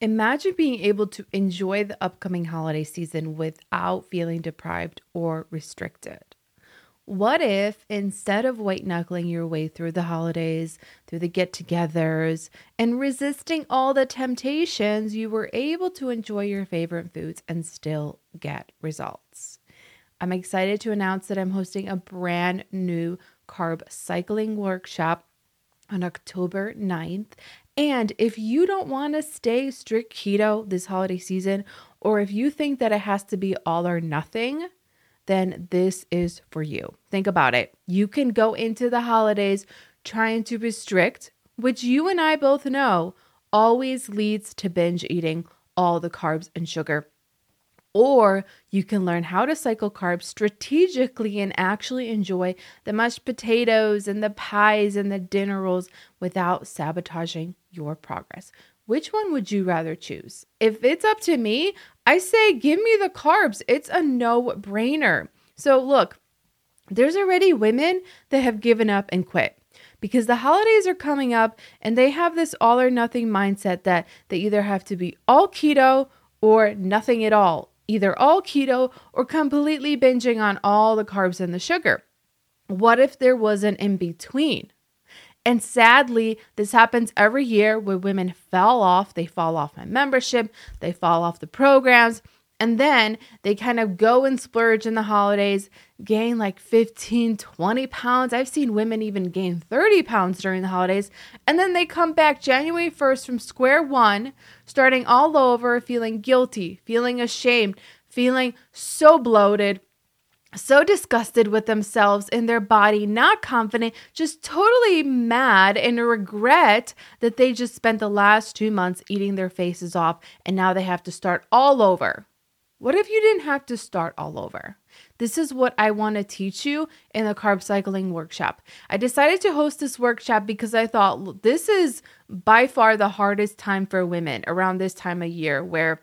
Imagine being able to enjoy the upcoming holiday season without feeling deprived or restricted. What if instead of white knuckling your way through the holidays, through the get togethers, and resisting all the temptations, you were able to enjoy your favorite foods and still get results? I'm excited to announce that I'm hosting a brand new carb cycling workshop on October 9th. And if you don't want to stay strict keto this holiday season, or if you think that it has to be all or nothing, then this is for you. Think about it. You can go into the holidays trying to restrict, which you and I both know always leads to binge eating all the carbs and sugar. Or you can learn how to cycle carbs strategically and actually enjoy the mashed potatoes and the pies and the dinner rolls without sabotaging your progress. Which one would you rather choose? If it's up to me, I say give me the carbs. It's a no brainer. So, look, there's already women that have given up and quit because the holidays are coming up and they have this all or nothing mindset that they either have to be all keto or nothing at all, either all keto or completely binging on all the carbs and the sugar. What if there was an in between? And sadly, this happens every year where women fall off. They fall off my membership, they fall off the programs, and then they kind of go and splurge in the holidays, gain like 15, 20 pounds. I've seen women even gain 30 pounds during the holidays. And then they come back January 1st from square one, starting all over, feeling guilty, feeling ashamed, feeling so bloated so disgusted with themselves and their body, not confident, just totally mad and regret that they just spent the last two months eating their faces off and now they have to start all over. What if you didn't have to start all over? This is what I want to teach you in the carb cycling workshop. I decided to host this workshop because I thought this is by far the hardest time for women around this time of year where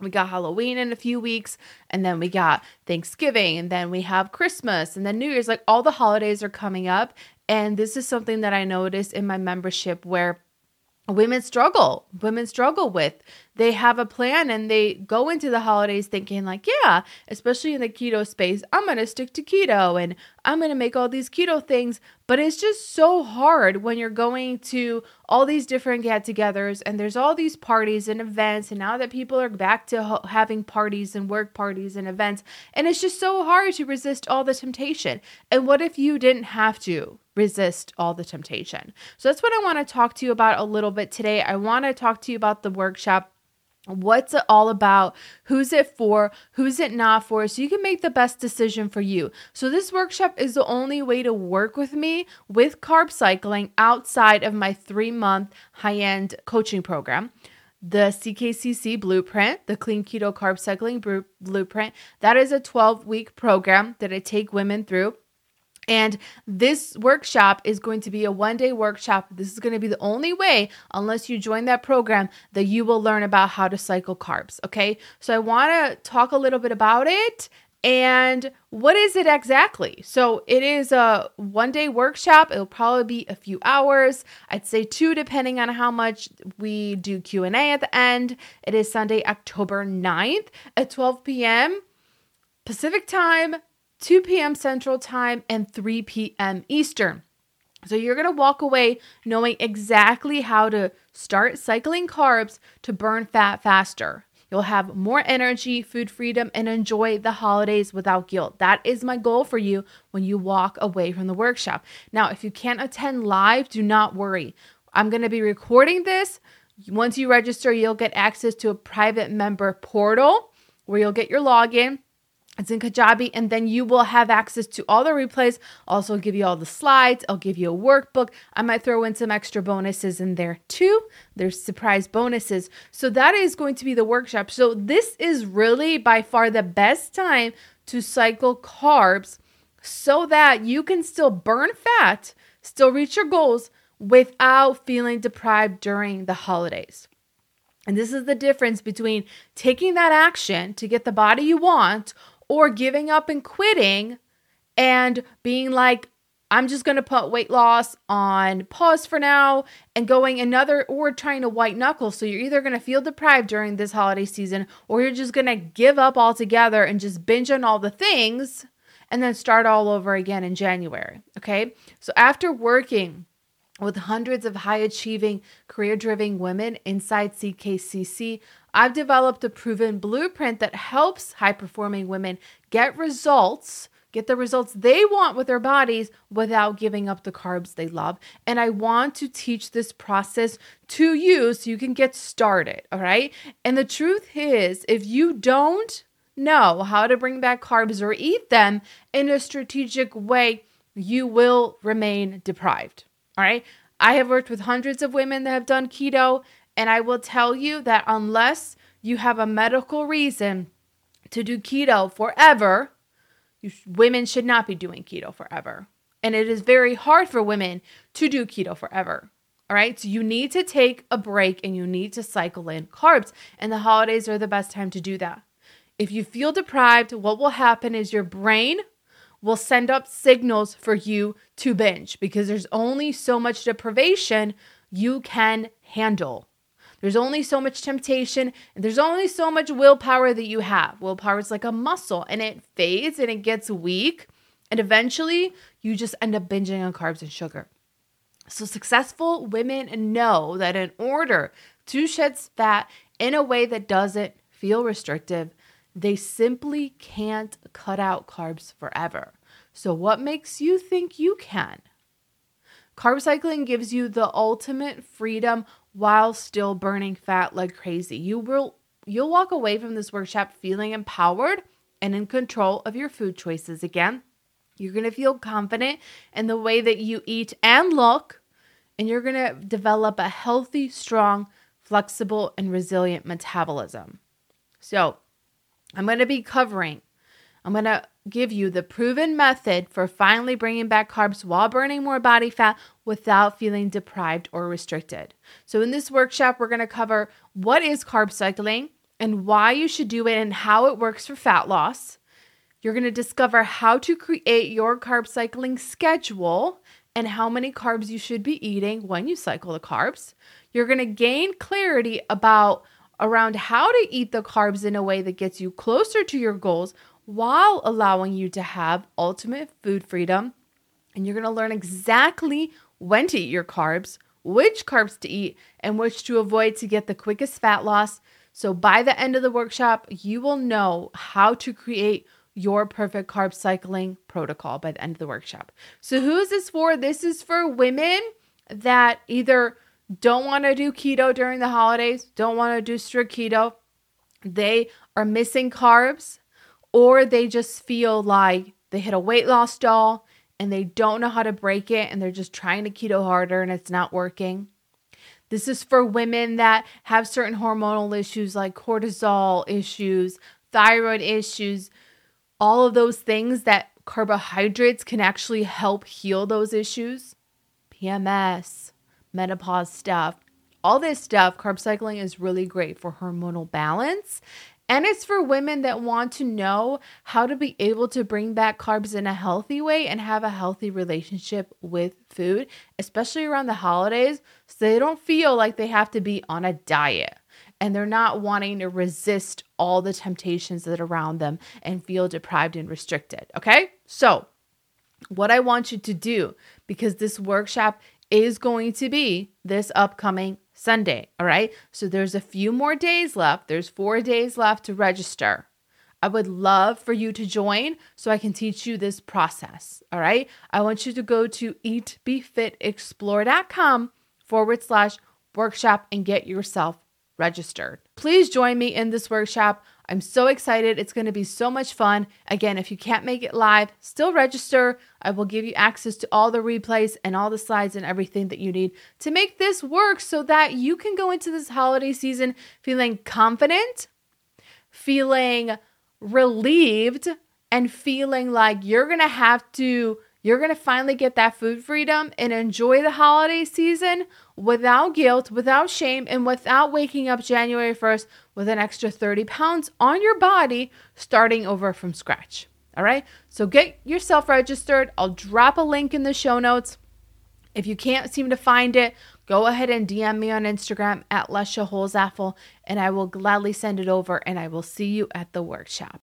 we got Halloween in a few weeks, and then we got Thanksgiving, and then we have Christmas, and then New Year's. Like all the holidays are coming up. And this is something that I noticed in my membership where women struggle women struggle with. They have a plan and they go into the holidays thinking like yeah especially in the keto space i'm going to stick to keto and i'm going to make all these keto things. But it's just so hard when you're going to all these different get-togethers and there's all these parties and events and now that people are back to ho- having parties and work parties and events. And it's just so hard to resist all the temptation. And what if you didn't have to resist all the temptation. So that's what I want to talk to you about a little bit today. I want to talk to you about the workshop. What's it all about? Who's it for? Who's it not for? So you can make the best decision for you. So, this workshop is the only way to work with me with carb cycling outside of my three month high end coaching program the CKCC blueprint, the Clean Keto Carb Cycling Blueprint. That is a 12 week program that I take women through. And this workshop is going to be a one day workshop. This is going to be the only way, unless you join that program, that you will learn about how to cycle carbs. Okay. So I want to talk a little bit about it and what is it exactly? So it is a one day workshop. It'll probably be a few hours. I'd say two, depending on how much we do Q&A at the end. It is Sunday, October 9th at 12 p.m. Pacific time, 2 p.m. Central Time, and 3 p.m. Eastern. So you're going to walk away knowing exactly how to start cycling carbs to burn fat faster. You'll have more energy, food freedom, and enjoy the holidays without guilt. That is my goal for you when you walk away from the workshop. Now, if you can't attend live, do not worry. I'm going to be recording this. Once you register, you'll get access to a private member portal where you'll get your login it's in Kajabi, and then you will have access to all the replays. Also, give you all the slides. I'll give you a workbook. I might throw in some extra bonuses in there too. There's surprise bonuses. So, that is going to be the workshop. So, this is really by far the best time to cycle carbs so that you can still burn fat, still reach your goals without feeling deprived during the holidays. And this is the difference between taking that action to get the body you want or giving up and quitting and being like, I'm just going to put weight loss on pause for now and going another or trying to white knuckle. So you're either going to feel deprived during this holiday season or you're just going to give up altogether and just binge on all the things and then start all over again in January. Okay. So after working with hundreds of high achieving, career driven women inside CKCC, I've developed a proven blueprint that helps high performing women get results get the results they want with their bodies without giving up the carbs they love. And I want to teach this process to you so you can get started. All right. And the truth is, if you don't know how to bring back carbs or eat them in a strategic way, you will remain deprived. All right. I have worked with hundreds of women that have done keto, and I will tell you that unless you have a medical reason to do keto forever, you, women should not be doing keto forever. And it is very hard for women to do keto forever. All right. So you need to take a break and you need to cycle in carbs. And the holidays are the best time to do that. If you feel deprived, what will happen is your brain will send up signals for you to binge because there's only so much deprivation you can handle. There's only so much temptation and there's only so much willpower that you have. Willpower is like a muscle and it fades and it gets weak. And eventually you just end up binging on carbs and sugar. So, successful women know that in order to shed fat in a way that doesn't feel restrictive, they simply can't cut out carbs forever. So, what makes you think you can? Carb cycling gives you the ultimate freedom while still burning fat like crazy. You will you'll walk away from this workshop feeling empowered and in control of your food choices again. You're going to feel confident in the way that you eat and look, and you're going to develop a healthy, strong, flexible, and resilient metabolism. So, I'm going to be covering I'm going to give you the proven method for finally bringing back carbs while burning more body fat without feeling deprived or restricted. So, in this workshop, we're going to cover what is carb cycling and why you should do it and how it works for fat loss. You're going to discover how to create your carb cycling schedule and how many carbs you should be eating when you cycle the carbs. You're going to gain clarity about around how to eat the carbs in a way that gets you closer to your goals while allowing you to have ultimate food freedom. And you're going to learn exactly when to eat your carbs, which carbs to eat, and which to avoid to get the quickest fat loss. So by the end of the workshop, you will know how to create your perfect carb cycling protocol by the end of the workshop. So, who is this for? This is for women that either don't want to do keto during the holidays, don't want to do strict keto, they are missing carbs, or they just feel like they hit a weight loss doll and they don't know how to break it and they're just trying to keto harder and it's not working. This is for women that have certain hormonal issues like cortisol issues, thyroid issues, all of those things that carbohydrates can actually help heal those issues. PMS, menopause stuff, all this stuff, carb cycling is really great for hormonal balance and it's for women that want to know how to be able to bring back carbs in a healthy way and have a healthy relationship with food, especially around the holidays, so they don't feel like they have to be on a diet and they're not wanting to resist all the temptations that are around them and feel deprived and restricted. Okay? So, what I want you to do, because this workshop is going to be this upcoming Sunday. All right. So there's a few more days left. There's four days left to register. I would love for you to join so I can teach you this process. All right. I want you to go to eatbefitexplore.com forward slash workshop and get yourself registered. Please join me in this workshop. I'm so excited. It's going to be so much fun. Again, if you can't make it live, still register. I will give you access to all the replays and all the slides and everything that you need to make this work so that you can go into this holiday season feeling confident, feeling relieved, and feeling like you're going to have to you're going to finally get that food freedom and enjoy the holiday season without guilt, without shame, and without waking up January 1st with an extra 30 pounds on your body starting over from scratch. All right. So get yourself registered. I'll drop a link in the show notes. If you can't seem to find it, go ahead and DM me on Instagram at Lesha Holzaffel, and I will gladly send it over and I will see you at the workshop.